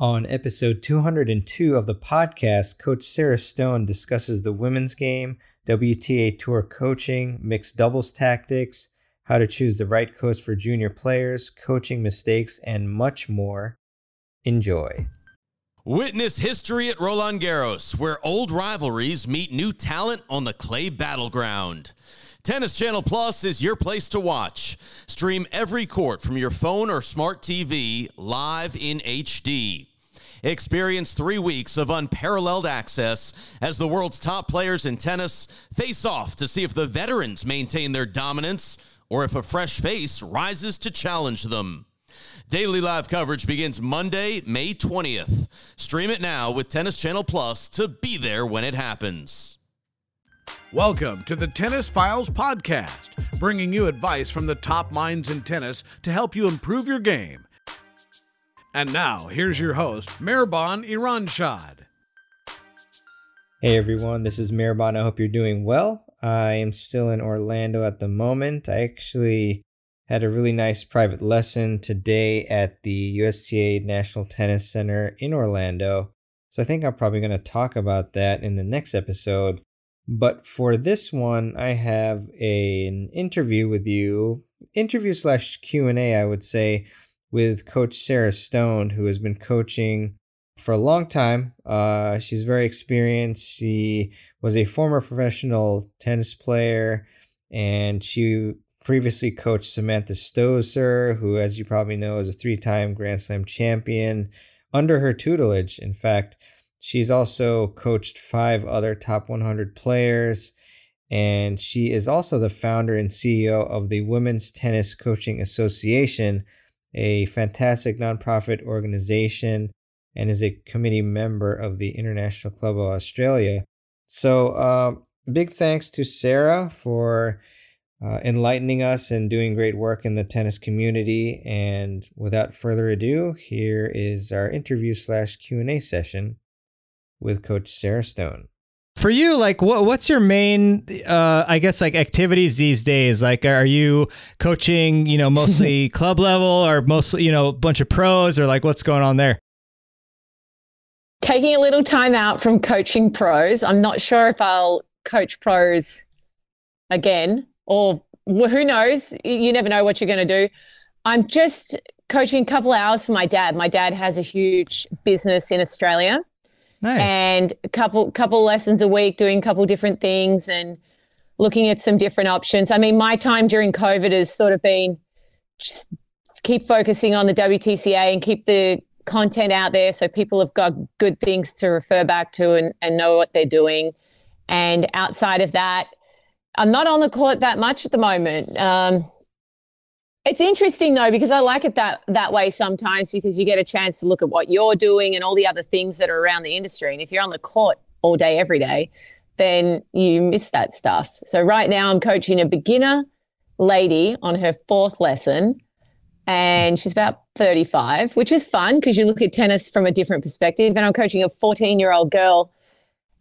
On episode 202 of the podcast, Coach Sarah Stone discusses the women's game, WTA Tour coaching, mixed doubles tactics, how to choose the right coach for junior players, coaching mistakes, and much more. Enjoy. Witness history at Roland Garros, where old rivalries meet new talent on the clay battleground. Tennis Channel Plus is your place to watch. Stream every court from your phone or smart TV live in HD. Experience three weeks of unparalleled access as the world's top players in tennis face off to see if the veterans maintain their dominance or if a fresh face rises to challenge them. Daily live coverage begins Monday, May 20th. Stream it now with Tennis Channel Plus to be there when it happens. Welcome to the Tennis Files Podcast, bringing you advice from the top minds in tennis to help you improve your game. And now, here's your host, Mirban Iranshad. Hey everyone, this is Mirban. I hope you're doing well. I am still in Orlando at the moment. I actually had a really nice private lesson today at the USTA National Tennis Center in Orlando. So I think I'm probably going to talk about that in the next episode. But for this one, I have a, an interview with you, interview slash Q and A, I would say, with Coach Sarah Stone, who has been coaching for a long time. Uh, she's very experienced. She was a former professional tennis player, and she previously coached Samantha Stosur, who, as you probably know, is a three-time Grand Slam champion under her tutelage. In fact, she's also coached five other top 100 players. And she is also the founder and CEO of the Women's Tennis Coaching Association, a fantastic nonprofit organization and is a committee member of the International Club of Australia. So, uh, big thanks to Sarah for uh, enlightening us and doing great work in the tennis community. And without further ado, here is our interview slash Q and A session with Coach Sarah Stone for you like what what's your main uh i guess like activities these days? Like are you coaching you know mostly club level or mostly you know a bunch of pros or like what's going on there? Taking a little time out from coaching pros. I'm not sure if i'll coach pros again or who knows? You never know what you're going to do. I'm just coaching a couple hours for my dad. My dad has a huge business in australia Nice. And a couple couple lessons a week, doing a couple different things and looking at some different options. I mean, my time during COVID has sort of been just keep focusing on the WTCA and keep the content out there so people have got good things to refer back to and, and know what they're doing. And outside of that, I'm not on the court that much at the moment. Um, it's interesting though because I like it that that way sometimes because you get a chance to look at what you're doing and all the other things that are around the industry. And if you're on the court all day every day, then you miss that stuff. So right now I'm coaching a beginner lady on her fourth lesson and she's about 35, which is fun because you look at tennis from a different perspective. And I'm coaching a 14 year old girl.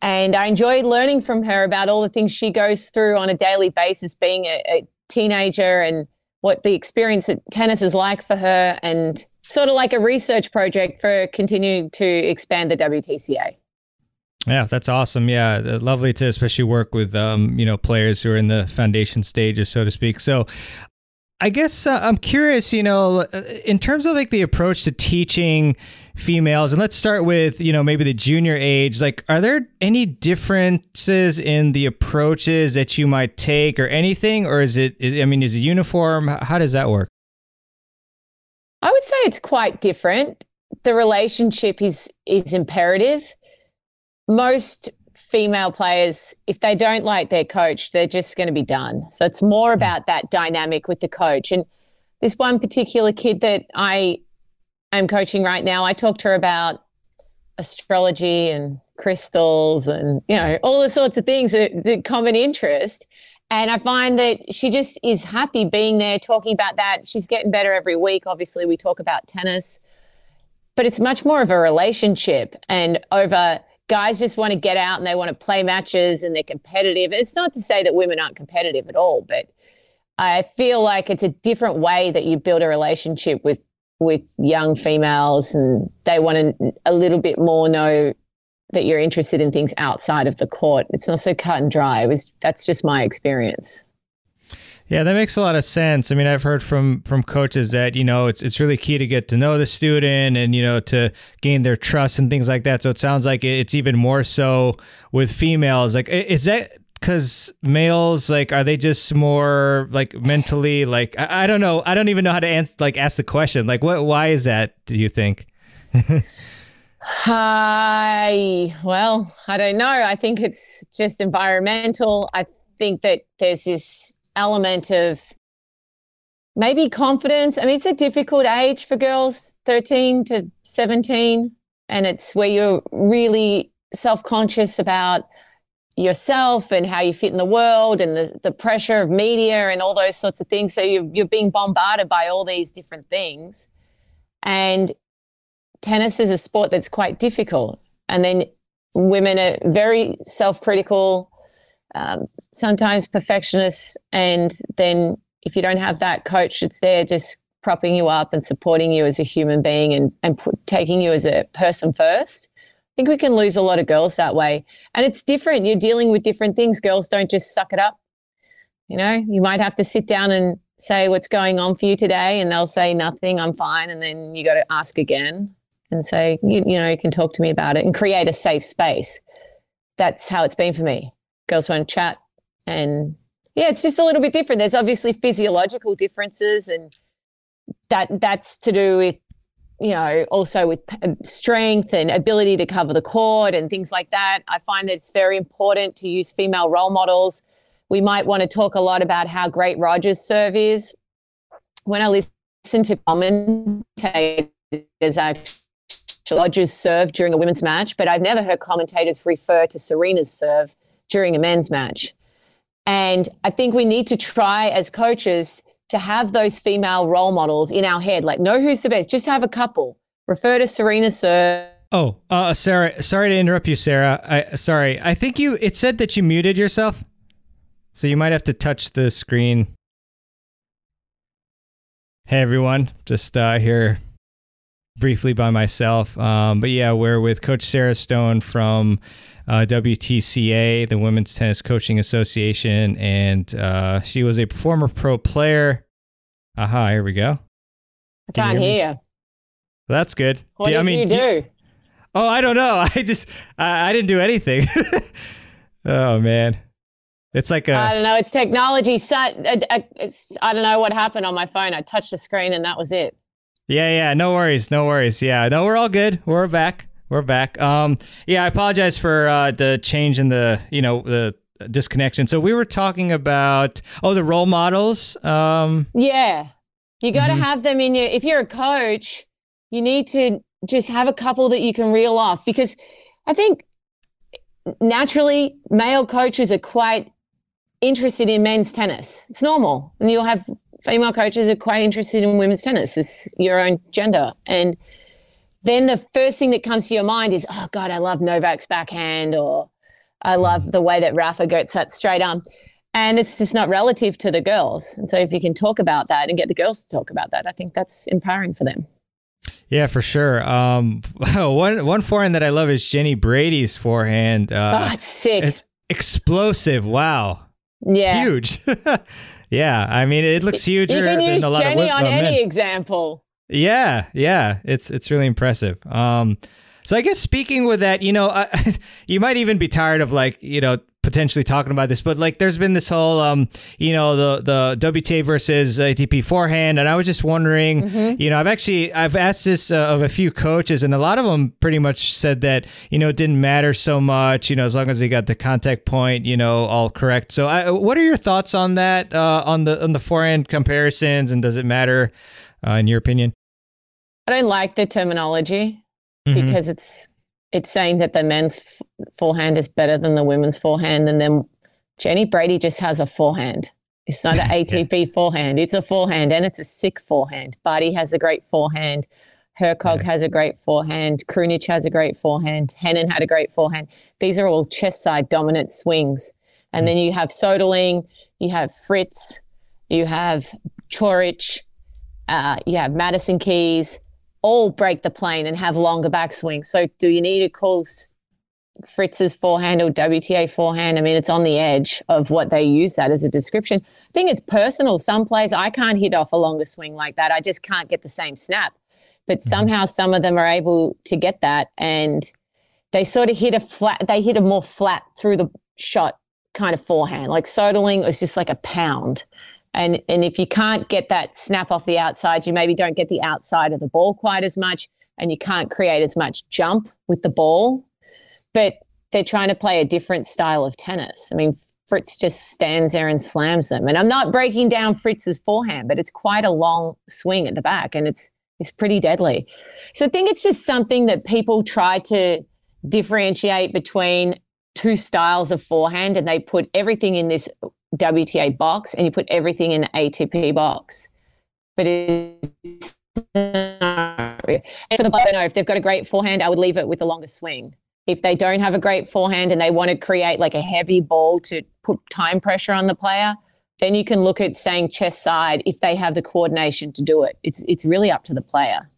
And I enjoy learning from her about all the things she goes through on a daily basis, being a, a teenager and what the experience at tennis is like for her and sort of like a research project for continuing to expand the WTCA. Yeah, that's awesome. Yeah, uh, lovely to especially work with um, you know players who are in the foundation stages, so to speak. So, I guess uh, I'm curious, you know, uh, in terms of like the approach to teaching females, and let's start with, you know, maybe the junior age. Like, are there any differences in the approaches that you might take or anything? Or is it, I mean, is it uniform? How does that work? I would say it's quite different. The relationship is is imperative. Most female players, if they don't like their coach, they're just going to be done. So it's more hmm. about that dynamic with the coach. And this one particular kid that I am coaching right now, I talked to her about astrology and crystals and, you know, all the sorts of things that common interest. And I find that she just is happy being there, talking about that. She's getting better every week. Obviously, we talk about tennis, but it's much more of a relationship and over guys just want to get out and they want to play matches and they're competitive. It's not to say that women aren't competitive at all, but I feel like it's a different way that you build a relationship with with young females and they want to a little bit more know that you're interested in things outside of the court. It's not so cut and dry. It was that's just my experience. Yeah, that makes a lot of sense. I mean, I've heard from from coaches that you know it's it's really key to get to know the student and you know to gain their trust and things like that. So it sounds like it's even more so with females. Like, is that because males like are they just more like mentally like I, I don't know I don't even know how to answer like ask the question like what why is that do you think? Hi. Well, I don't know. I think it's just environmental. I think that there's this element of maybe confidence. I mean, it's a difficult age for girls, 13 to 17. And it's where you're really self conscious about yourself and how you fit in the world and the, the pressure of media and all those sorts of things. So you're, you're being bombarded by all these different things. And tennis is a sport that's quite difficult. And then women are very self critical, um, sometimes perfectionists. And then if you don't have that coach that's there just propping you up and supporting you as a human being and, and taking you as a person first, think we can lose a lot of girls that way. And it's different. You're dealing with different things. Girls don't just suck it up. You know, you might have to sit down and say what's going on for you today, and they'll say nothing, I'm fine. And then you got to ask again and say, you, you know, you can talk to me about it and create a safe space. That's how it's been for me. Girls want to chat. And yeah, it's just a little bit different. There's obviously physiological differences, and that that's to do with you know, also with um, strength and ability to cover the court and things like that. I find that it's very important to use female role models. We might want to talk a lot about how great Roger's serve is. When I listen to commentators, actually Rogers serve during a women's match, but I've never heard commentators refer to Serena's serve during a men's match. And I think we need to try as coaches to have those female role models in our head. Like, know who's the best. Just have a couple. Refer to Serena Sir. Oh, uh, Sarah. Sorry to interrupt you, Sarah. I sorry. I think you. It said that you muted yourself, so you might have to touch the screen. Hey everyone, just uh, here briefly by myself. Um, but yeah, we're with Coach Sarah Stone from uh, WTCA, the Women's Tennis Coaching Association, and uh, she was a former pro player. Aha, here we go. I can't hear, hear you. that's good. What do, did I mean, you do? oh, I don't know. I just I, I didn't do anything. oh man. It's like a. I don't know. It's technology. Set. It's, I don't know what happened on my phone. I touched the screen and that was it. Yeah, yeah, no worries, no worries. Yeah, no, we're all good. We're back. We're back. Um, yeah, I apologize for uh, the change in the, you know, the disconnection. So we were talking about oh, the role models. Um, yeah, you got to mm-hmm. have them in your. If you're a coach, you need to just have a couple that you can reel off because I think naturally male coaches are quite interested in men's tennis. It's normal, and you'll have female coaches are quite interested in women's tennis. It's your own gender. And then the first thing that comes to your mind is, oh God, I love Novak's backhand, or I love the way that Rafa gets that straight arm. And it's just not relative to the girls. And so if you can talk about that and get the girls to talk about that, I think that's empowering for them. Yeah, for sure. Um, one one forehand that I love is Jenny Brady's forehand. Uh, oh, it's sick. It's explosive. Wow. Yeah. Huge. Yeah, I mean it looks huge. you can use than a lot Jenny of on any example. Yeah, yeah, it's it's really impressive. Um, so I guess speaking with that, you know, you might even be tired of like you know potentially talking about this, but like there's been this whole um, you know, the the WTA versus ATP forehand, and I was just wondering, mm-hmm. you know, I've actually I've asked this uh, of a few coaches, and a lot of them pretty much said that you know it didn't matter so much, you know, as long as they got the contact point, you know, all correct. So, I, what are your thoughts on that, uh, on the on the forehand comparisons, and does it matter, uh, in your opinion? I don't like the terminology mm-hmm. because it's it's saying that the men's forehand is better than the women's forehand, and then Jenny Brady just has a forehand. It's not an ATP yeah. forehand; it's a forehand, and it's a sick forehand. Barty has a great forehand. Hercog yeah. has a great forehand. Krunic has a great forehand. Henin had a great forehand. These are all chest side dominant swings. And mm. then you have Soderling, you have Fritz, you have Coric, uh, you have Madison Keys, all break the plane and have longer backswings. So do you need to call Fritz's forehand or WTA forehand? I mean, it's on the edge of what they use that as a description. I think it's personal. Some players, I can't hit off a longer swing like that. I just can't get the same snap. But mm-hmm. somehow some of them are able to get that and they sort of hit a flat, they hit a more flat through the shot kind of forehand. Like Soderling was just like a pound. And, and if you can't get that snap off the outside, you maybe don't get the outside of the ball quite as much and you can't create as much jump with the ball. But they're trying to play a different style of tennis. I mean, Fritz just stands there and slams them. And I'm not breaking down Fritz's forehand, but it's quite a long swing at the back and it's it's pretty deadly. So I think it's just something that people try to differentiate between two styles of forehand and they put everything in this WTA box and you put everything in ATP box. But it's for the player, no, if they've got a great forehand, I would leave it with a longer swing. If they don't have a great forehand and they want to create like a heavy ball to put time pressure on the player, then you can look at saying chest side if they have the coordination to do it. It's it's really up to the player.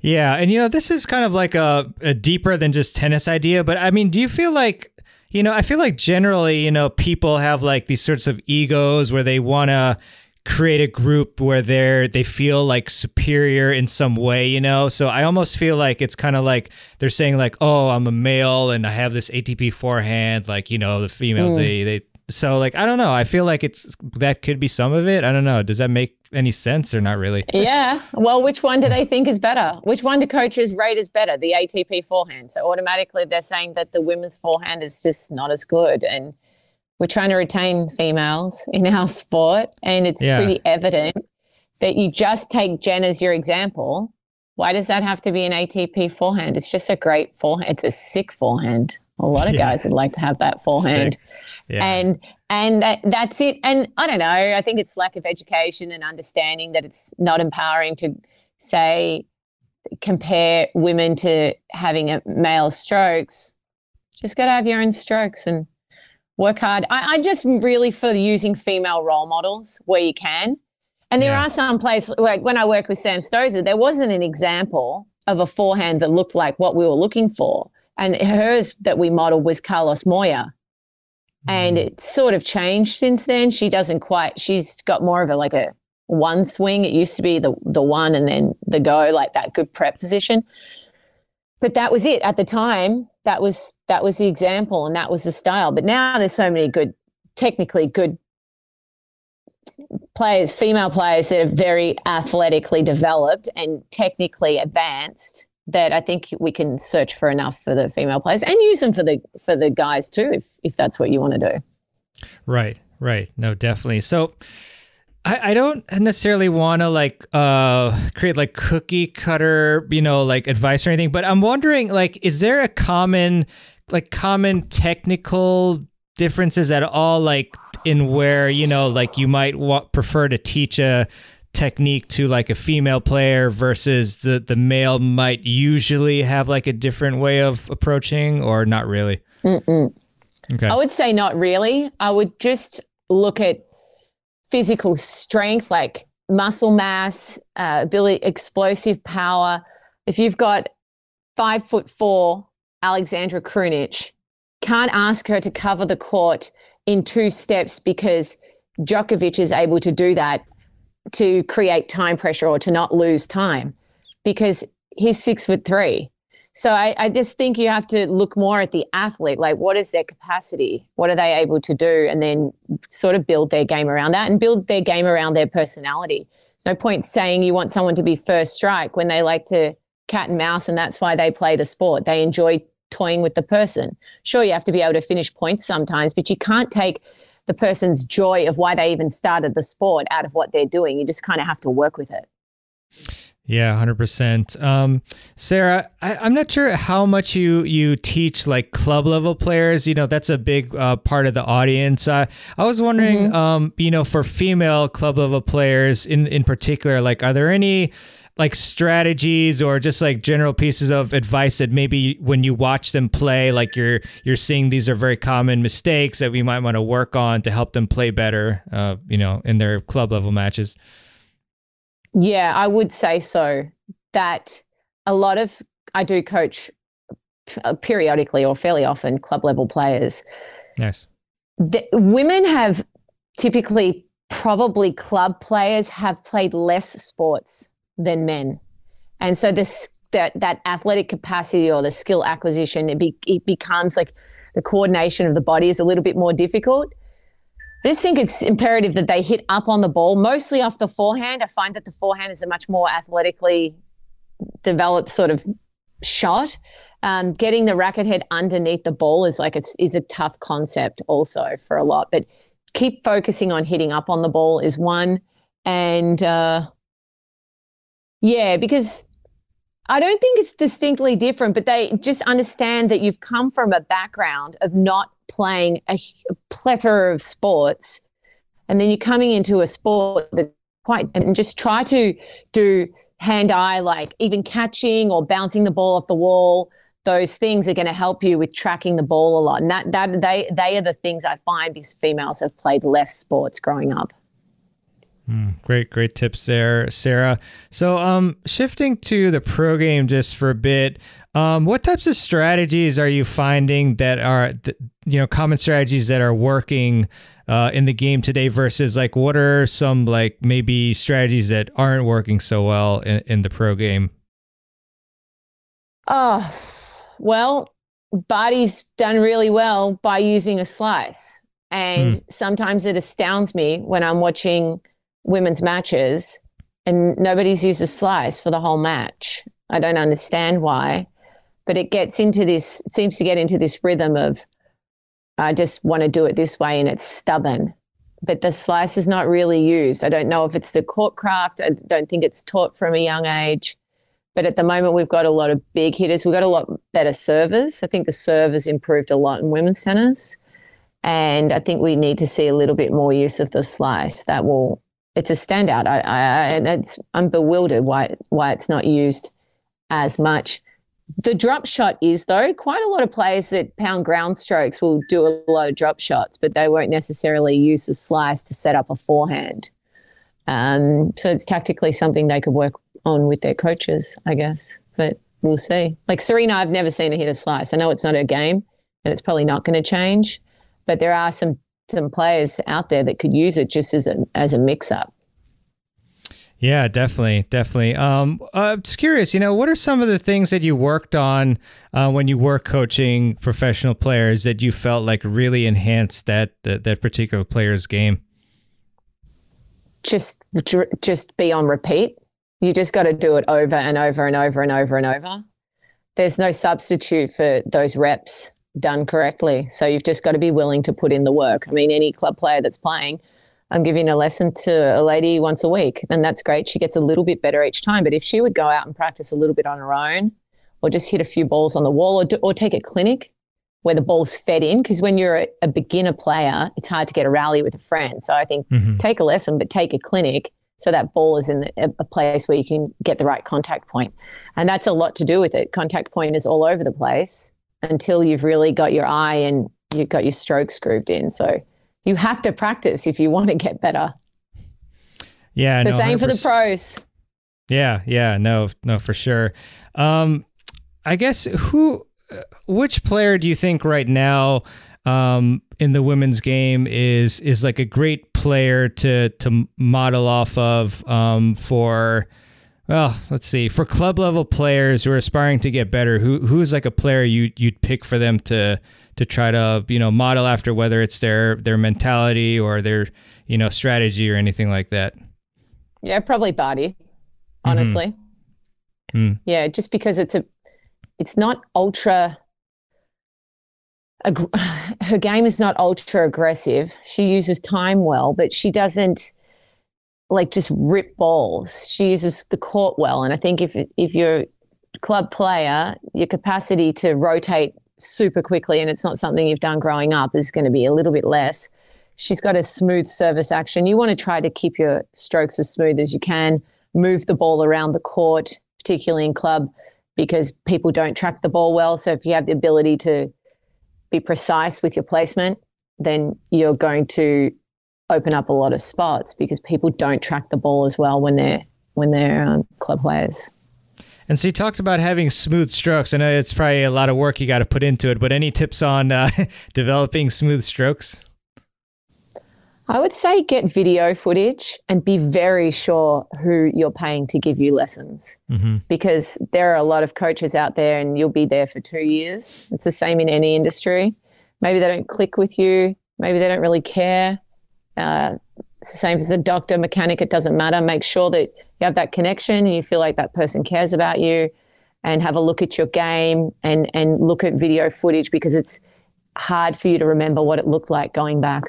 Yeah, and you know this is kind of like a, a deeper than just tennis idea, but I mean, do you feel like you know, I feel like generally, you know, people have like these sorts of egos where they want to create a group where they're they feel like superior in some way, you know. So I almost feel like it's kind of like they're saying like, "Oh, I'm a male and I have this ATP forehand." Like, you know, the females mm. they they so like I don't know. I feel like it's that could be some of it. I don't know. Does that make any sense or not really? Yeah. Well, which one do they think is better? Which one do coaches rate as better? The ATP forehand. So automatically they're saying that the women's forehand is just not as good. And we're trying to retain females in our sport. And it's yeah. pretty evident that you just take Jen as your example. Why does that have to be an ATP forehand? It's just a great forehand. It's a sick forehand. A lot of yeah. guys would like to have that forehand. Yeah. And and that's it. And I don't know. I think it's lack of education and understanding that it's not empowering to say compare women to having a male strokes. Just got to have your own strokes and work hard. I, I just really for using female role models where you can. And there yeah. are some places like when I work with Sam Stosur, there wasn't an example of a forehand that looked like what we were looking for. And hers that we modeled was Carlos Moya and mm. it's sort of changed since then. She doesn't quite. She's got more of a like a one swing. It used to be the the one and then the go, like that good prep position. But that was it at the time. That was that was the example, and that was the style. But now there's so many good, technically good players, female players that are very athletically developed and technically advanced that I think we can search for enough for the female players and use them for the for the guys too, if if that's what you want to do. Right, right. No, definitely. So I, I don't necessarily want to like uh create like cookie cutter, you know, like advice or anything, but I'm wondering like is there a common like common technical differences at all like in where, you know, like you might wa- prefer to teach a technique to like a female player versus the the male might usually have like a different way of approaching or not really? Mm-mm. okay. I would say not really. I would just look at physical strength like muscle mass uh, ability explosive power. If you've got five foot four alexandra krunic can't ask her to cover the court in two steps because Djokovic is able to do that to create time pressure or to not lose time because he's six foot three. So I, I, just think you have to look more at the athlete, like what is their capacity? What are they able to do? And then sort of build their game around that and build their game around their personality. There's no point saying you want someone to be first strike when they like to cat and mouse and that's why they play the sport. They enjoy toying with the person. Sure, you have to be able to finish points sometimes, but you can't take the person's joy of why they even started the sport out of what they're doing. You just kind of have to work with it. Yeah, hundred um, percent. Sarah, I, am not sure how much you you teach like club level players. You know, that's a big uh, part of the audience. Uh, I was wondering, mm-hmm. um, you know, for female club level players in in particular, like, are there any like strategies or just like general pieces of advice that maybe when you watch them play like you're you're seeing these are very common mistakes that we might want to work on to help them play better uh, you know in their club level matches Yeah, I would say so. That a lot of I do coach periodically or fairly often club level players. Nice. The, women have typically probably club players have played less sports than men, and so this that that athletic capacity or the skill acquisition it, be, it becomes like the coordination of the body is a little bit more difficult. I just think it's imperative that they hit up on the ball, mostly off the forehand. I find that the forehand is a much more athletically developed sort of shot. Um, getting the racket head underneath the ball is like it's is a tough concept also for a lot. But keep focusing on hitting up on the ball is one, and uh, yeah, because I don't think it's distinctly different, but they just understand that you've come from a background of not playing a, plethora of sports, and then you're coming into a sport that quite and just try to do hand eye like even catching or bouncing the ball off the wall those things are going to help you with tracking the ball a lot and that that they they are the things i find because females have played less sports growing up Mm, great, great tips there, Sarah. So, um, shifting to the pro game just for a bit, um, what types of strategies are you finding that are, th- you know, common strategies that are working uh, in the game today versus like what are some like maybe strategies that aren't working so well in, in the pro game? Oh, well, Barty's done really well by using a slice. And mm. sometimes it astounds me when I'm watching women's matches and nobody's used a slice for the whole match. I don't understand why, but it gets into this, it seems to get into this rhythm of, I just want to do it this way and it's stubborn. But the slice is not really used. I don't know if it's the court craft. I don't think it's taught from a young age. But at the moment, we've got a lot of big hitters. We've got a lot better servers. I think the serve has improved a lot in women's tennis. And I think we need to see a little bit more use of the slice. That will it's a standout. I, I, it's, I'm bewildered why why it's not used as much. The drop shot is though quite a lot of players that pound ground strokes will do a lot of drop shots, but they won't necessarily use the slice to set up a forehand. Um, so it's tactically something they could work on with their coaches, I guess. But we'll see. Like Serena, I've never seen her hit a slice. I know it's not her game, and it's probably not going to change. But there are some some players out there that could use it just as a as a mix up. Yeah, definitely, definitely. Um, uh, just curious, you know, what are some of the things that you worked on uh, when you were coaching professional players that you felt like really enhanced that that, that particular player's game? Just, just be on repeat. You just got to do it over and over and over and over and over. There's no substitute for those reps done correctly. So you've just got to be willing to put in the work. I mean, any club player that's playing, I'm giving a lesson to a lady once a week, and that's great. She gets a little bit better each time. But if she would go out and practice a little bit on her own, or just hit a few balls on the wall, or, do, or take a clinic where the ball's fed in, because when you're a, a, beginner player, it's hard to get a rally with a friend. So I think mm-hmm. take a lesson, but take a clinic so that ball is in a, a place where you can get the right contact point. And that's a lot to do with it. Contact point is all over the place until you've really got your eye and you've got your strokes screwed in. So you have to practice if you want to get better. Yeah, it's the same for the pros. Yeah, yeah, no, no, for sure. Um, I guess who, which player do you think right now um, in the women's game is is like a great player to to model off of um, for well, let's see. For club level players who are aspiring to get better, who who's like a player you you'd pick for them to to try to you know model after, whether it's their their mentality or their you know strategy or anything like that. Yeah, probably Barty, Honestly, mm-hmm. mm. yeah, just because it's a it's not ultra. Ag- her game is not ultra aggressive. She uses time well, but she doesn't like just rip balls. She uses the court well, and I think if if you're a club player, your capacity to rotate super quickly, and it's not something you've done growing up, is going to be a little bit less. She's got a smooth service action. You want to try to keep your strokes as smooth as you can. Move the ball around the court, particularly in club, because people don't track the ball well. So if you have the ability to be precise with your placement, then you're going to open up a lot of spots because people don't track the ball as well when they're when they're um, club players. And so you talked about having smooth strokes. I know it's probably a lot of work you got to put into it, but any tips on uh, developing smooth strokes? I would say get video footage and be very sure who you're paying to give you lessons mm-hmm. because there are a lot of coaches out there and you'll be there for two years. It's the same in any industry. Maybe they don't click with you, maybe they don't really care. Uh, it's the same as a doctor, mechanic, it doesn't matter. Make sure that you have that connection and you feel like that person cares about you and have a look at your game and, and look at video footage because it's hard for you to remember what it looked like going back.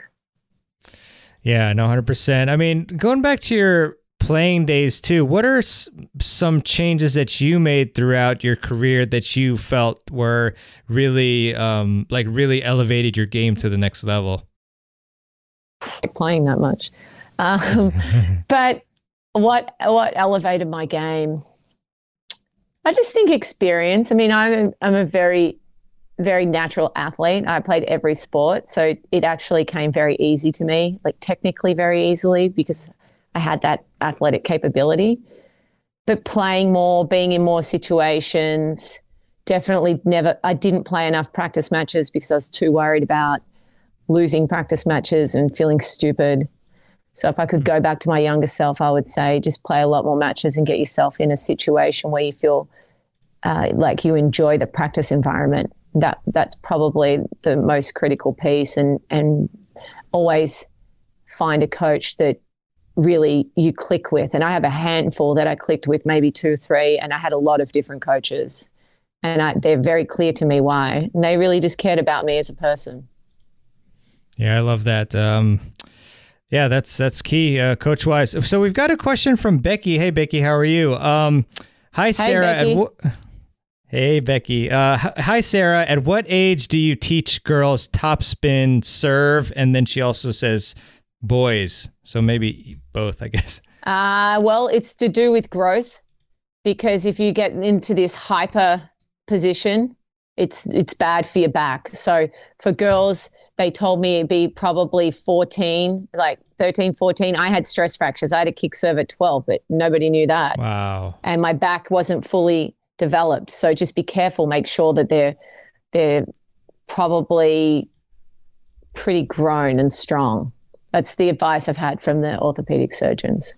Yeah, no, 100%. I mean, going back to your playing days too, what are s- some changes that you made throughout your career that you felt were really, um, like, really elevated your game to the next level? playing that much. Um, but what what elevated my game? I just think experience. I mean, I'm a, I'm a very very natural athlete. I played every sport, so it actually came very easy to me, like technically very easily because I had that athletic capability. But playing more, being in more situations, definitely never. I didn't play enough practice matches because I was too worried about losing practice matches and feeling stupid. So if I could go back to my younger self, I would say just play a lot more matches and get yourself in a situation where you feel uh, like you enjoy the practice environment. That that's probably the most critical piece, and and always find a coach that really you click with. And I have a handful that I clicked with, maybe two, or three, and I had a lot of different coaches, and I, they're very clear to me why. And they really just cared about me as a person. Yeah, I love that. Um, yeah, that's that's key, uh, coach wise. So we've got a question from Becky. Hey, Becky, how are you? Um, hi, Sarah. Hi, Becky. hey, Becky. Uh, hi, Sarah. At what age do you teach girls top spin, serve, and then she also says boys? So maybe both, I guess. Uh, well, it's to do with growth because if you get into this hyper position, it's it's bad for your back. So for girls, they told me it'd be probably 14, like 13, 14. I had stress fractures. I had a kick serve at 12, but nobody knew that. Wow. And my back wasn't fully developed. So just be careful. Make sure that they're they're probably pretty grown and strong. That's the advice I've had from the orthopedic surgeons.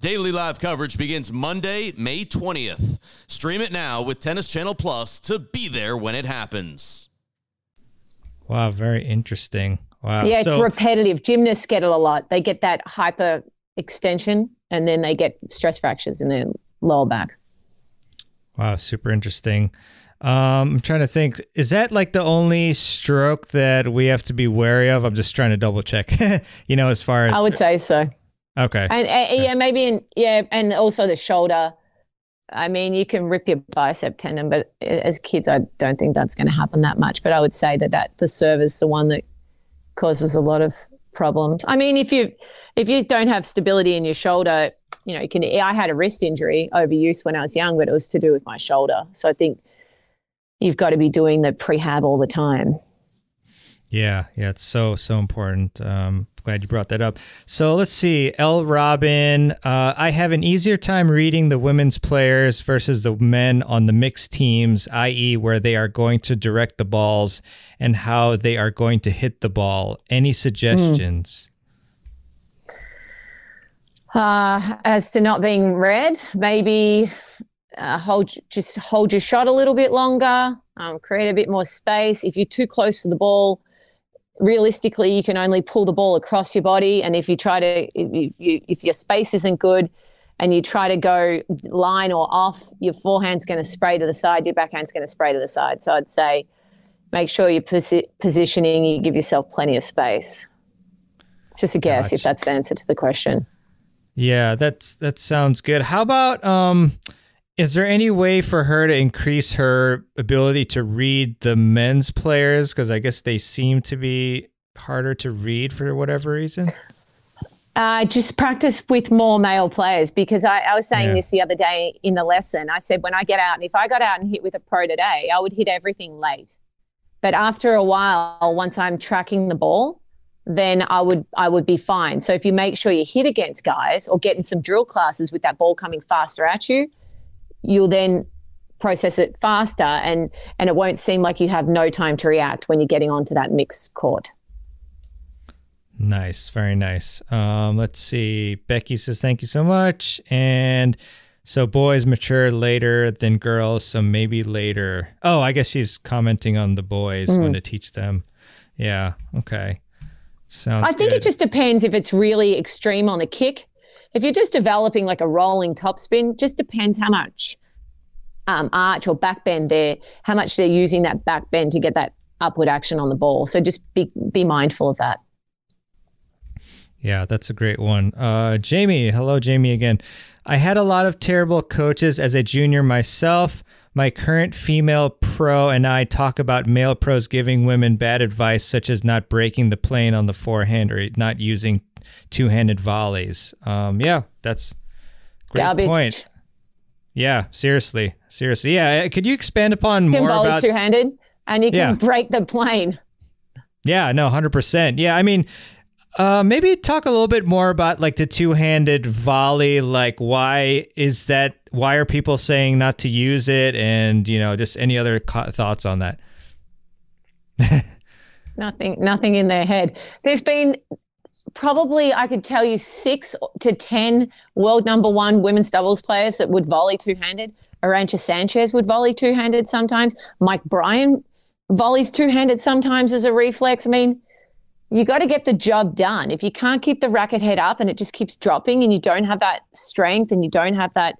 Daily live coverage begins Monday, May 20th. Stream it now with Tennis Channel Plus to be there when it happens. Wow, very interesting. Wow. Yeah, it's so, repetitive. Gymnasts get it a lot. They get that hyper extension and then they get stress fractures in their lower back. Wow, super interesting. Um, I'm trying to think. Is that like the only stroke that we have to be wary of? I'm just trying to double check. you know, as far as I would say so. Okay. And uh, yeah, maybe in yeah, and also the shoulder. I mean, you can rip your bicep tendon, but as kids, I don't think that's going to happen that much. But I would say that that the serve is the one that causes a lot of problems. I mean, if you if you don't have stability in your shoulder, you know, you can. I had a wrist injury overuse when I was young, but it was to do with my shoulder. So I think you've got to be doing the prehab all the time. Yeah, yeah, it's so so important. Um, glad you brought that up. So let's see, L. Robin. Uh, I have an easier time reading the women's players versus the men on the mixed teams, i.e., where they are going to direct the balls and how they are going to hit the ball. Any suggestions? Mm. Uh, as to not being read, maybe uh, hold just hold your shot a little bit longer. Um, create a bit more space. If you're too close to the ball, realistically you can only pull the ball across your body. And if you try to if you if your space isn't good and you try to go line or off your forehand's going to spray to the side your backhand's going to spray to the side. So i'd say make sure you're posi- positioning you give yourself plenty of space. It's just a guess gotcha. if that's the answer to the question. Yeah that's that sounds good. How about um Is there any way for her to increase her ability to read the men's players? Because I guess they seem to be harder to read for whatever reason. Uh, just practice with more male players because I, I was saying yeah. this the other day in the lesson. I said, when I get out, and if I got out and hit with a pro today, I would hit everything late. But after a while, once I'm tracking the ball, then I would I would be fine. So if you make sure you hit against guys or get in some drill classes with that ball coming faster at you, you'll then process it faster and and it won't seem like you have no time to react when you're getting onto that mixed court. Nice, very nice. Um, let's see. Becky says thank you so much, and so boys mature later than girls, so maybe later. Oh, I guess she's commenting on the boys mm. when to teach them. Yeah. Okay. Sounds. I think good. it just depends if it's really extreme on a kick. If you're just developing like a rolling topspin, just depends how much um, arch or back bend there, how much they're using that back bend to get that upward action on the ball. So just be be mindful of that. Yeah, that's a great one. Uh, Jamie, hello, Jamie again. I had a lot of terrible coaches as a junior myself. My current female pro and I talk about male pros giving women bad advice, such as not breaking the plane on the forehand or not using two handed volleys. Um, yeah, that's great Garbage. point. Yeah, seriously, seriously. Yeah, could you expand upon more volley about two handed and you can yeah. break the plane? Yeah, no, hundred percent. Yeah, I mean, uh, maybe talk a little bit more about like the two-handed volley. Like, why is that? Why are people saying not to use it? And you know, just any other co- thoughts on that? nothing, nothing in their head. There's been probably I could tell you six to ten world number one women's doubles players that would volley two-handed. Arantxa Sanchez would volley two-handed sometimes. Mike Bryan volleys two-handed sometimes as a reflex. I mean you got to get the job done. If you can't keep the racket head up and it just keeps dropping and you don't have that strength and you don't have that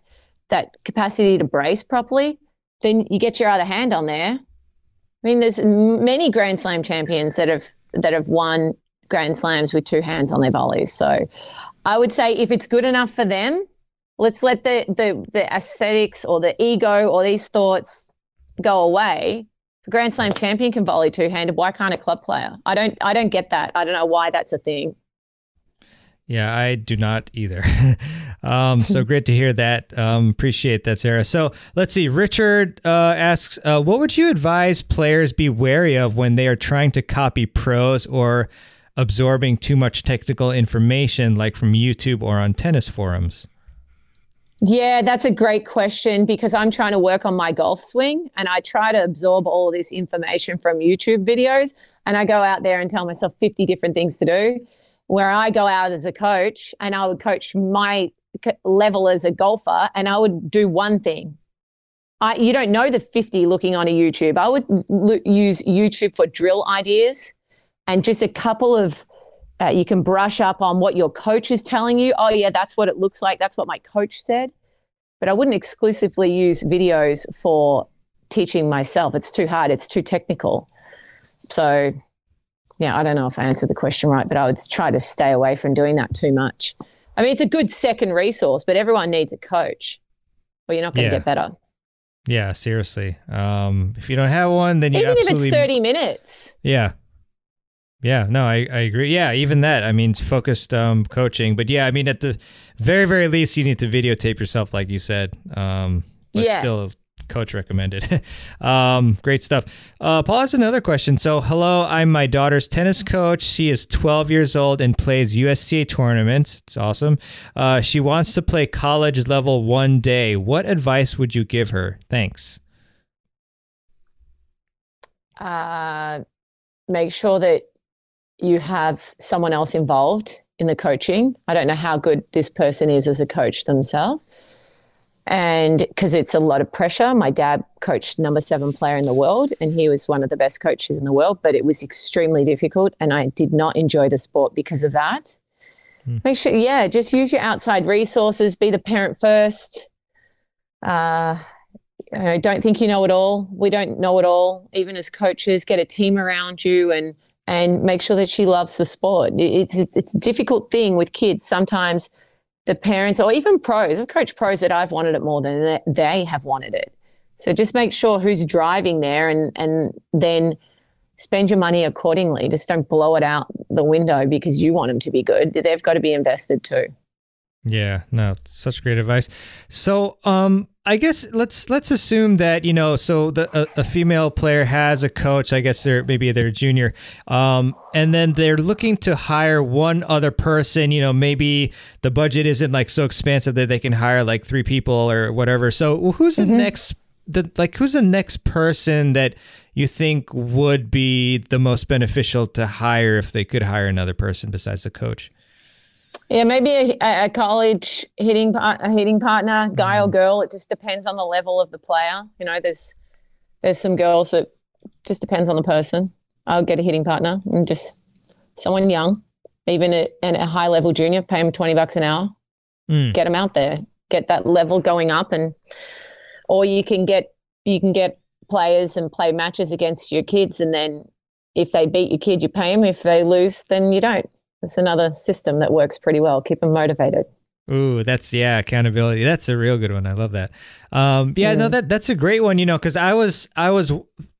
that capacity to brace properly, then you get your other hand on there. I mean, there's many Grand Slam champions that have that have won Grand Slams with two hands on their volleys. So I would say if it's good enough for them, let's let the the the aesthetics or the ego or these thoughts go away if a Grand Slam champion can volley two handed, why can't a club player? I don't I don't get that. I don't know why that's a thing. Yeah, I do not either. um, so great to hear that. Um, appreciate that, Sarah. So let's see. Richard uh, asks, uh, what would you advise players be wary of when they are trying to copy pros or absorbing too much technical information, like from YouTube or on tennis forums? Yeah, that's a great question because I'm trying to work on my golf swing and I try to absorb all this information from YouTube videos and I go out there and tell myself 50 different things to do. Where I go out as a coach and I would coach my level as a golfer and I would do one thing. I, you don't know the 50 looking on a YouTube. I would l- use YouTube for drill ideas and just a couple of uh, you can brush up on what your coach is telling you. Oh, yeah, that's what it looks like. That's what my coach said. But I wouldn't exclusively use videos for teaching myself. It's too hard, it's too technical. So, yeah, I don't know if I answered the question right, but I would try to stay away from doing that too much. I mean, it's a good second resource, but everyone needs a coach or you're not going to yeah. get better. Yeah, seriously. Um, if you don't have one, then you even if it's thirty minutes. Yeah, yeah, no, I, I agree. Yeah, even that. I mean, it's focused um, coaching. But yeah, I mean, at the very, very least, you need to videotape yourself, like you said. Um, but yeah. still, coach recommended. um, great stuff. Uh, Paul has another question. So, hello, I'm my daughter's tennis coach. She is 12 years old and plays USTA tournaments. It's awesome. Uh, she wants to play college level one day. What advice would you give her? Thanks. Uh, make sure that you have someone else involved in the coaching. I don't know how good this person is as a coach themselves. And because it's a lot of pressure, my dad coached number seven player in the world, and he was one of the best coaches in the world, but it was extremely difficult. And I did not enjoy the sport because of that. Hmm. Make sure, yeah, just use your outside resources, be the parent first. Uh, don't think you know it all. We don't know it all. Even as coaches, get a team around you and and make sure that she loves the sport. It's, it's, it's a difficult thing with kids. Sometimes the parents or even pros. I've coached pros that I've wanted it more than they have wanted it. So just make sure who's driving there and and then spend your money accordingly. Just don't blow it out the window because you want them to be good. They've got to be invested too. Yeah, no, such great advice. So, um, I guess let's let's assume that you know, so the a, a female player has a coach. I guess they're maybe they're junior, um, and then they're looking to hire one other person. You know, maybe the budget isn't like so expansive that they can hire like three people or whatever. So, who's mm-hmm. the next? The like, who's the next person that you think would be the most beneficial to hire if they could hire another person besides the coach? Yeah, maybe a, a college hitting a hitting partner, guy mm. or girl. It just depends on the level of the player. You know, there's there's some girls that just depends on the person. I'll get a hitting partner and just someone young, even at, at a high level junior, pay them twenty bucks an hour, mm. get them out there, get that level going up, and or you can get you can get players and play matches against your kids, and then if they beat your kid, you pay them. If they lose, then you don't. It's another system that works pretty well. Keep them motivated. Ooh, that's yeah, accountability. That's a real good one. I love that. Um, yeah, no, that that's a great one. You know, because I was I was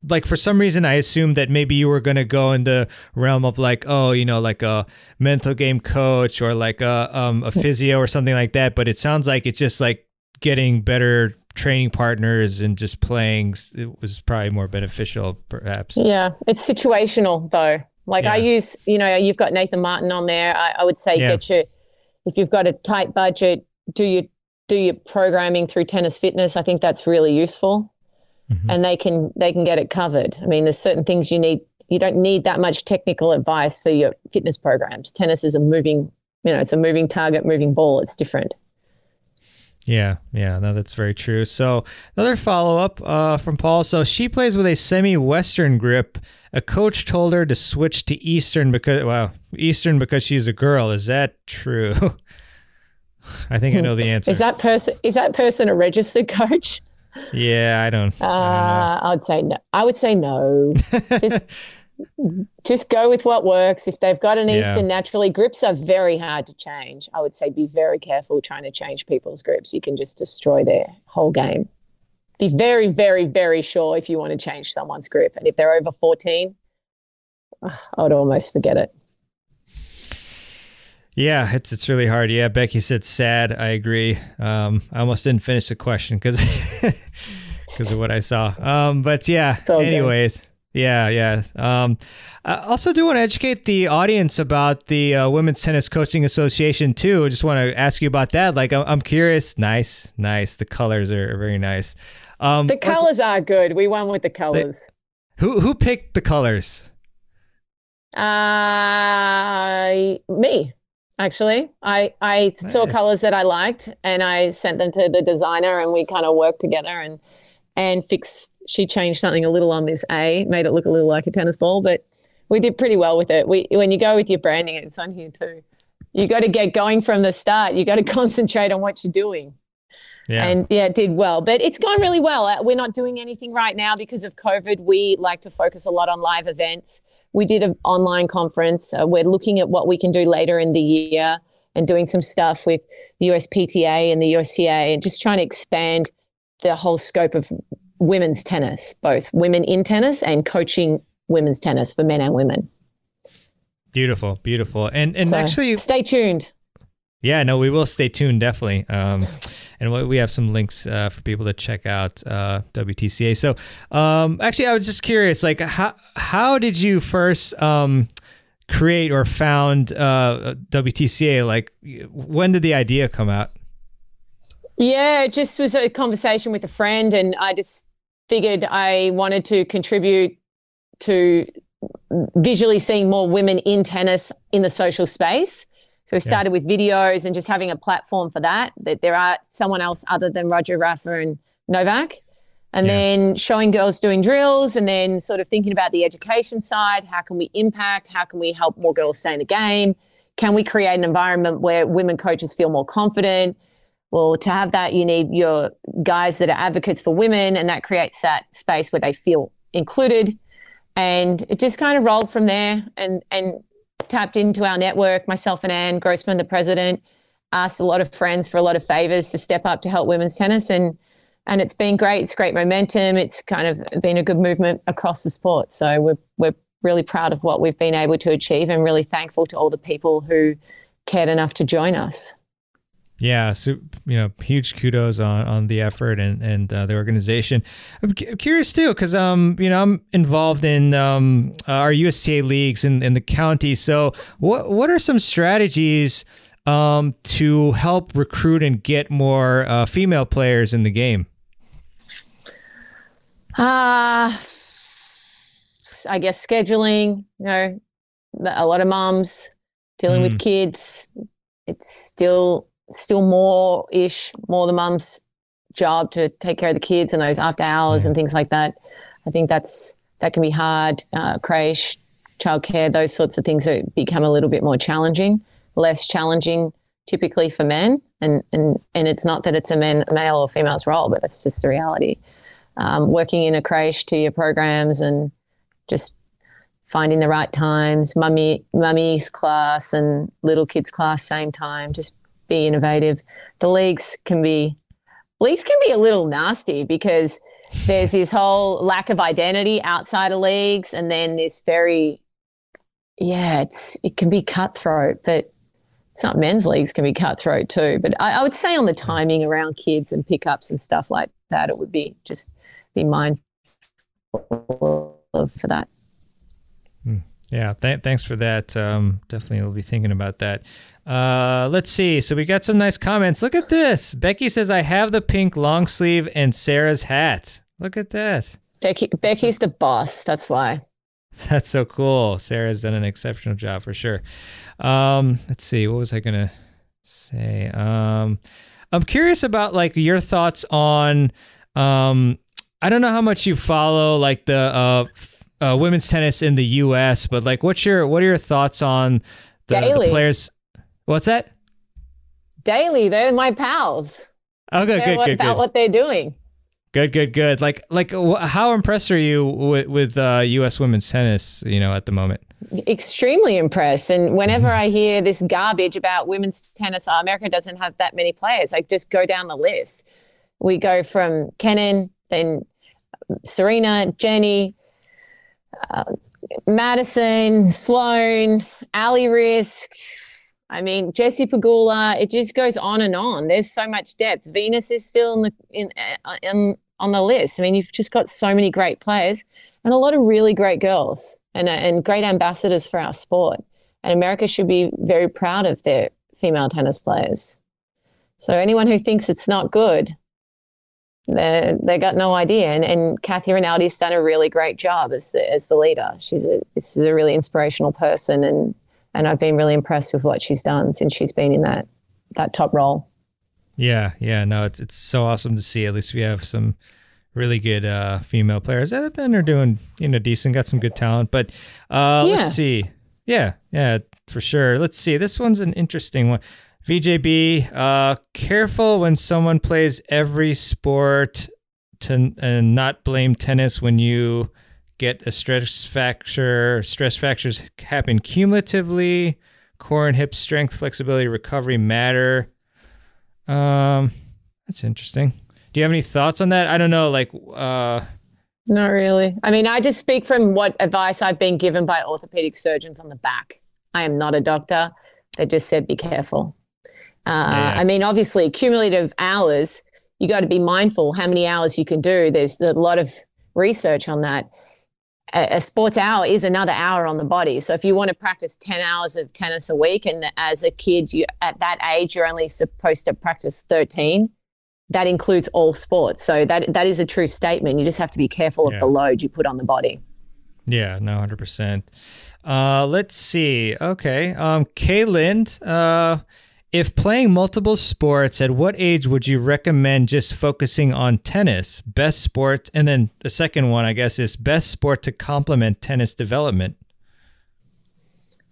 like for some reason I assumed that maybe you were gonna go in the realm of like oh you know like a mental game coach or like a um a physio or something like that. But it sounds like it's just like getting better training partners and just playing it was probably more beneficial perhaps. Yeah, it's situational though. Like yeah. I use, you know, you've got Nathan Martin on there. I, I would say yeah. get your, if you've got a tight budget, do your do your programming through Tennis Fitness. I think that's really useful, mm-hmm. and they can they can get it covered. I mean, there's certain things you need. You don't need that much technical advice for your fitness programs. Tennis is a moving, you know, it's a moving target, moving ball. It's different. Yeah, yeah, no, that's very true. So another follow up uh, from Paul. So she plays with a semi Western grip. A coach told her to switch to Eastern because well, Eastern because she's a girl. Is that true? I think I know the answer. Is that person is that person a registered coach? Yeah, I don't. Uh, I, don't I would say no. I would say no. Just just go with what works. If they've got an yeah. Eastern naturally, grips are very hard to change. I would say be very careful trying to change people's grips. You can just destroy their whole game. Be very, very, very sure if you want to change someone's grip. And if they're over 14, I would almost forget it. Yeah, it's it's really hard. Yeah, Becky said sad. I agree. Um, I almost didn't finish the question because because of what I saw. Um, but yeah. Anyways. Good. Yeah, yeah. Um, I also do want to educate the audience about the uh, Women's Tennis Coaching Association too. I just want to ask you about that. Like, I'm, curious. Nice, nice. The colors are very nice. Um, the colors are good. We won with the colors. They, who who picked the colors? Uh, me actually. I I nice. saw colors that I liked and I sent them to the designer and we kind of worked together and and fixed. She changed something a little on this A, made it look a little like a tennis ball, but we did pretty well with it. We when you go with your branding, it's on here too. You got to get going from the start. You got to concentrate on what you're doing. Yeah. And yeah, it did well, but it's gone really well. Uh, we're not doing anything right now because of COVID. We like to focus a lot on live events. We did an online conference. Uh, we're looking at what we can do later in the year and doing some stuff with the USPTA and the USCA and just trying to expand the whole scope of women's tennis, both women in tennis and coaching women's tennis for men and women. Beautiful, beautiful. And and so actually stay tuned. Yeah, no, we will stay tuned definitely. Um, and we have some links uh, for people to check out uh, WTCA. So, um, actually, I was just curious, like how how did you first um, create or found uh, WTCA? Like, when did the idea come out? Yeah, it just was a conversation with a friend, and I just figured I wanted to contribute to visually seeing more women in tennis in the social space. So we started yeah. with videos and just having a platform for that, that there are someone else other than Roger Rafa and Novak. And yeah. then showing girls doing drills and then sort of thinking about the education side. How can we impact? How can we help more girls stay in the game? Can we create an environment where women coaches feel more confident? Well, to have that, you need your guys that are advocates for women, and that creates that space where they feel included. And it just kind of rolled from there and, and tapped into our network, myself and Anne Grossman, the president. asked a lot of friends for a lot of favors to step up to help women's tennis, and and it's been great. It's great momentum. It's kind of been a good movement across the sport. So we're we're really proud of what we've been able to achieve, and really thankful to all the people who cared enough to join us. Yeah, so you know, huge kudos on on the effort and and uh, the organization. I'm, cu- curious too, because um, you know, I'm involved in um our USTA leagues in in the county. So, what what are some strategies um to help recruit and get more uh, female players in the game? Uh, I guess scheduling, you know, a lot of moms dealing with kids. It's still still more ish, more the mum's job to take care of the kids and those after hours and things like that. I think that's that can be hard. Uh, creche, childcare, those sorts of things are, become a little bit more challenging, less challenging typically for men. And and and it's not that it's a men, male or female's role, but that's just the reality. Um, working in a creche to your programs and just finding the right times, mummy mummy's class and little kids class same time, just be innovative. The leagues can be leagues can be a little nasty because there's this whole lack of identity outside of leagues and then this very yeah, it's it can be cutthroat, but it's not men's leagues can be cutthroat too. But I, I would say on the timing around kids and pickups and stuff like that, it would be just be mindful of for that. Yeah, th- thanks for that. Um, definitely will be thinking about that. Uh, let's see. So we got some nice comments. Look at this. Becky says, "I have the pink long sleeve and Sarah's hat." Look at that. Becky Becky's the boss. That's why. That's so cool. Sarah's done an exceptional job for sure. Um, let's see. What was I gonna say? Um, I'm curious about like your thoughts on. Um, I don't know how much you follow like the uh, uh, women's tennis in the U.S., but like, what's your what are your thoughts on the, the players? What's that? Daily, they're my pals. Oh, good, They're good, what, good, about good, what they're doing. good, good, good. Like, like, how impressed are you with with uh, U.S. women's tennis? You know, at the moment. Extremely impressed. And whenever I hear this garbage about women's tennis, oh, America doesn't have that many players. I just go down the list. We go from Kenin, then Serena, Jenny, uh, Madison, Sloane, Ali Riske. I mean, Jessie Pegula. It just goes on and on. There's so much depth. Venus is still in the in, uh, in on the list. I mean, you've just got so many great players and a lot of really great girls and uh, and great ambassadors for our sport. And America should be very proud of their female tennis players. So anyone who thinks it's not good, they they got no idea. And and Kathy Rinaldi's done a really great job as the as the leader. She's a she's a really inspirational person, and and I've been really impressed with what she's done since she's been in that that top role. Yeah, yeah, no, it's it's so awesome to see. At least we have some really good uh, female players that have been are doing you know decent, got some good talent. But uh, Yeah. let's see, yeah, yeah, for sure. Let's see. This one's an interesting one. VJB, uh, careful when someone plays every sport to and not blame tennis when you get a stress fracture. Stress fractures happen cumulatively. Core and hip strength, flexibility, recovery matter. Um, that's interesting. Do you have any thoughts on that? I don't know. Like, uh, Not really. I mean, I just speak from what advice I've been given by orthopedic surgeons on the back. I am not a doctor. They just said be careful. Uh, Yeah. I mean, obviously, cumulative hours, you got to be mindful how many hours you can do. There's a lot of research on that. A, a sports hour is another hour on the body. So if you want to practice 10 hours of tennis a week, and as a kid, you at that age, you're only supposed to practice 13, that includes all sports. So that that is a true statement. You just have to be careful Yeah. of the load you put on the body. yeah, no, hundred percent. Uh, let's see. Okay, um, Kaylin, uh, if playing multiple sports, at what age would you recommend just focusing on tennis? Best sport, and then the second one, I guess, is best sport to complement tennis development.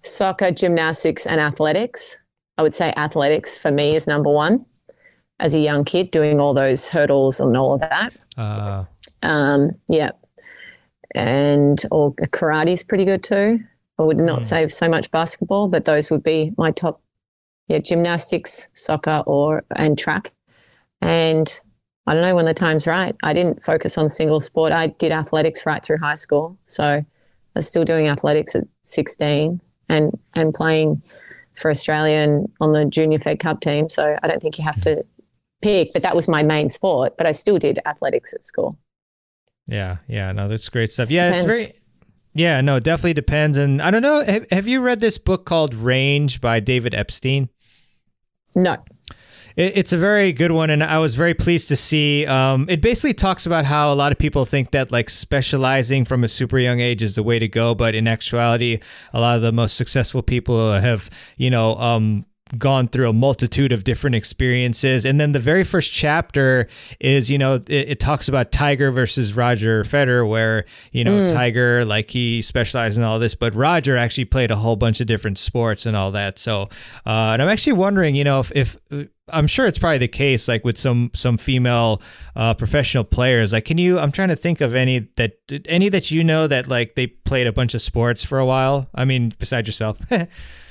Soccer, gymnastics, and athletics. I would say athletics for me is number one. As a young kid, doing all those hurdles and all of that. Uh, Um, yeah, and or karate is pretty good too. I would not say so much basketball, but those would be my top. Yeah, gymnastics, soccer, or and track. And I don't know when the time's right. I didn't focus on single sport. I did athletics right through high school, so I was still doing athletics at 16 and and playing for Australia and on the junior Fed Cup team. So I don't think you have to pick, but that was my main sport. But I still did athletics at school. Yeah, yeah, no, that's great stuff. Just yeah, depends. it's very. Yeah, no, definitely depends. And I don't know. Have, have you read this book called Range by David Epstein? No. It, it's a very good one, and I was very pleased to see. Um, it basically talks about how a lot of people think that like specializing from a super young age is the way to go, but in actuality, a lot of the most successful people have, you know, um, gone through a multitude of different experiences. And then the very first chapter is, you know, it, it talks about Tiger versus Roger Federer, where, you know, Tiger, like he specialized in all this, but Roger actually played a whole bunch of different sports and all that. So, uh, and I'm actually wondering, you know, if, if I'm sure it's probably the case, like with some some female uh, professional players. Like, can you? I'm trying to think of any that any that you know that like they played a bunch of sports for a while. I mean, besides yourself.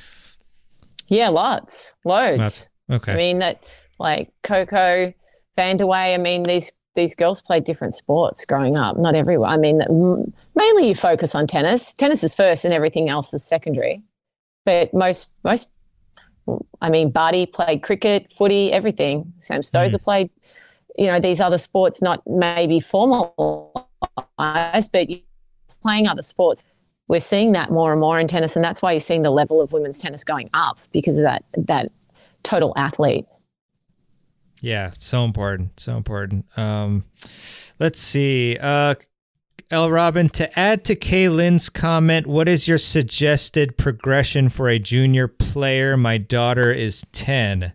Yeah, lots, loads. Lots. okay. I mean that like Coco, Vandeweghe. I mean these these girls played different sports growing up. Not everyone. I mean mainly you focus on tennis. Tennis is first, and everything else is secondary. But most most, I mean, Barty played cricket, footy, everything. Sam Stosur hmm. played. You know these other sports, not maybe formalized, but playing other sports we're seeing that more and more in tennis, and that's why you're seeing the level of women's tennis going up because of that that total athlete. Yeah, so important, so important. Um, let's see. Uh, L. Robin, to add to Kaylin's comment, what is your suggested progression for a junior player? My daughter is ten.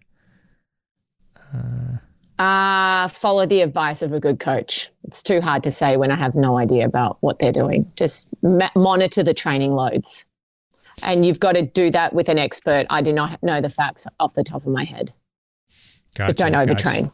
Uh, Uh, follow the advice of a good coach. It's too hard to say when I have no idea about what they're doing. Just ma- monitor the training loads. And you've got to do that with an expert. I do not know the facts off the top of my head, Gotcha, but don't gotcha. overtrain.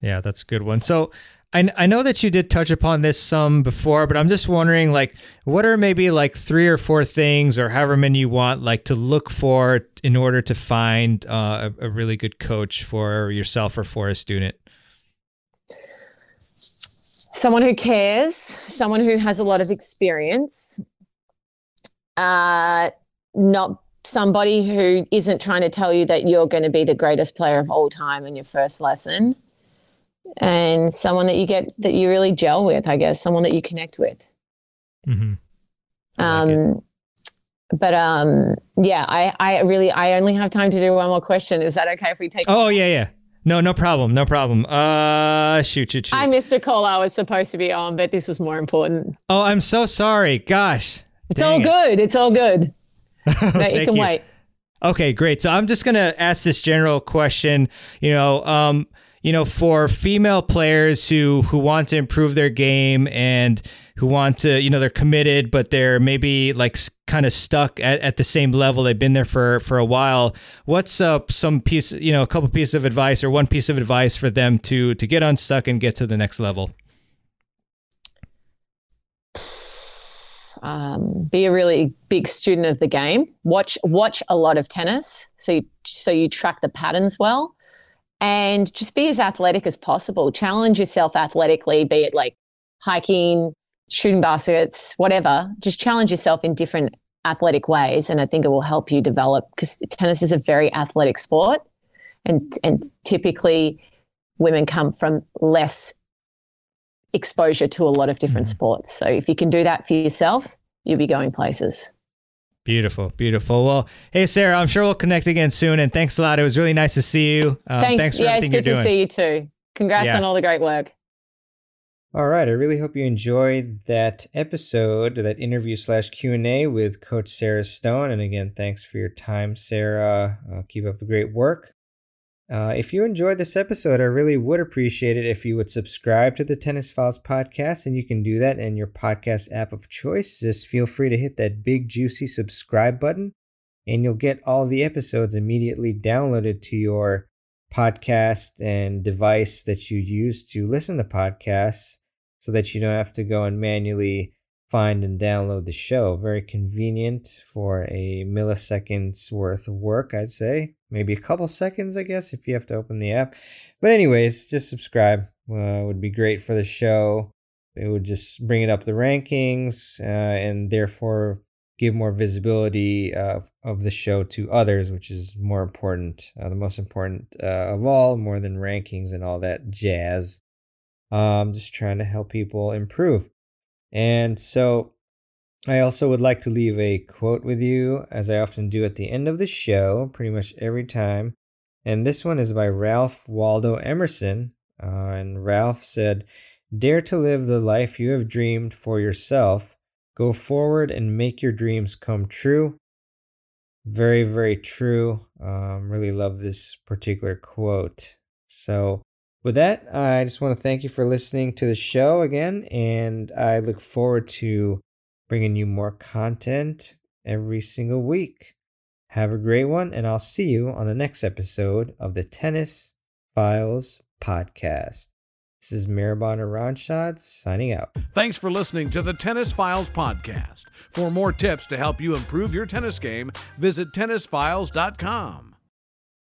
Yeah, that's a good one. So I, I know that you did touch upon this some before, but I'm just wondering, like, what are maybe like three or four things or however many you want, like, to look for in order to find uh, a, a really good coach for yourself or for a student? someone who cares, someone who has a lot of experience, uh, not somebody who isn't trying to tell you that you're going to be the greatest player of all time in your first lesson, and someone that you get that you really gel with, I guess, someone that you connect with. Mm-hmm. I like it. Um, but um, yeah, I, I really, I only have time to do one more question. Is that okay if we take? Oh yeah, yeah. No, no problem, no problem. Uh, shoot, shoot, shoot. I missed a call I was supposed to be on, but this was more important. oh, I'm so sorry. Gosh. It's all it. good. It's all good. No, you can you. wait. Okay, great. So I'm just gonna ask this general question. You know, um, you know, for female players who who want to improve their game and who want to, you know, they're committed, but they're maybe like kind of stuck at, at the same level. They've been there for for a while. What's up? some piece, you know, a couple pieces of advice or one piece of advice for them to to get unstuck and get to the next level? um, be a really big student of the game. Watch watch a lot of tennis, so you, so you track the patterns well, and just be as athletic as possible. Challenge yourself athletically, be it like hiking, shooting baskets, whatever. Just challenge yourself in different athletic ways, and I think it will help you develop because tennis is a very athletic sport, and and typically women come from less exposure to a lot of different mm-hmm. sports. So if you can do that for yourself, you'll be going places. Beautiful, beautiful. Well, hey Sarah, I'm sure we'll connect again soon. And thanks a lot. It was really nice to see you. Um, thanks. thanks for yeah, it's good to doing. see you too. Congrats Yeah. on all the great work. All right, I really hope you enjoyed that episode, that interview slash Q and A with Coach Sarah Stone. And again, thanks for your time, Sarah. Uh, keep up the great work. Uh, if you enjoyed this episode, I really would appreciate it if you would subscribe to the Tennis Files podcast, and you can do that in your podcast app of choice. Just feel free to hit that big juicy subscribe button, and you'll get all the episodes immediately downloaded to your podcast and device that you use to listen to podcasts so that you don't have to go and manually find and download the show. Very convenient for a milliseconds worth of work, I'd say, maybe a couple seconds, I guess, if you have to open the app. But, anyways, just subscribe. Uh, would be great for the show. It would just bring it up the rankings uh, and therefore give more visibility uh, of the show to others, which is more important, uh, the most important uh, of all, more than rankings and all that jazz. Um, just trying to help people improve. And so I also would like to leave a quote with you, as I often do at the end of the show, pretty much every time. And this one is by Ralph Waldo Emerson. Uh, and Ralph said, Dare to live the life you have dreamed for yourself Go forward and make your dreams come true. Very, very true. Um, really love this particular quote. So, with that, I just want to thank you for listening to the show again, and I look forward to bringing you more content every single week. Have a great one, and I'll see you on the next episode of the Tennis Files Podcast. This is Mirabon Aranshad signing out. Thanks for listening to the Tennis Files podcast. For more tips to help you improve your tennis game, visit tennisfiles.com.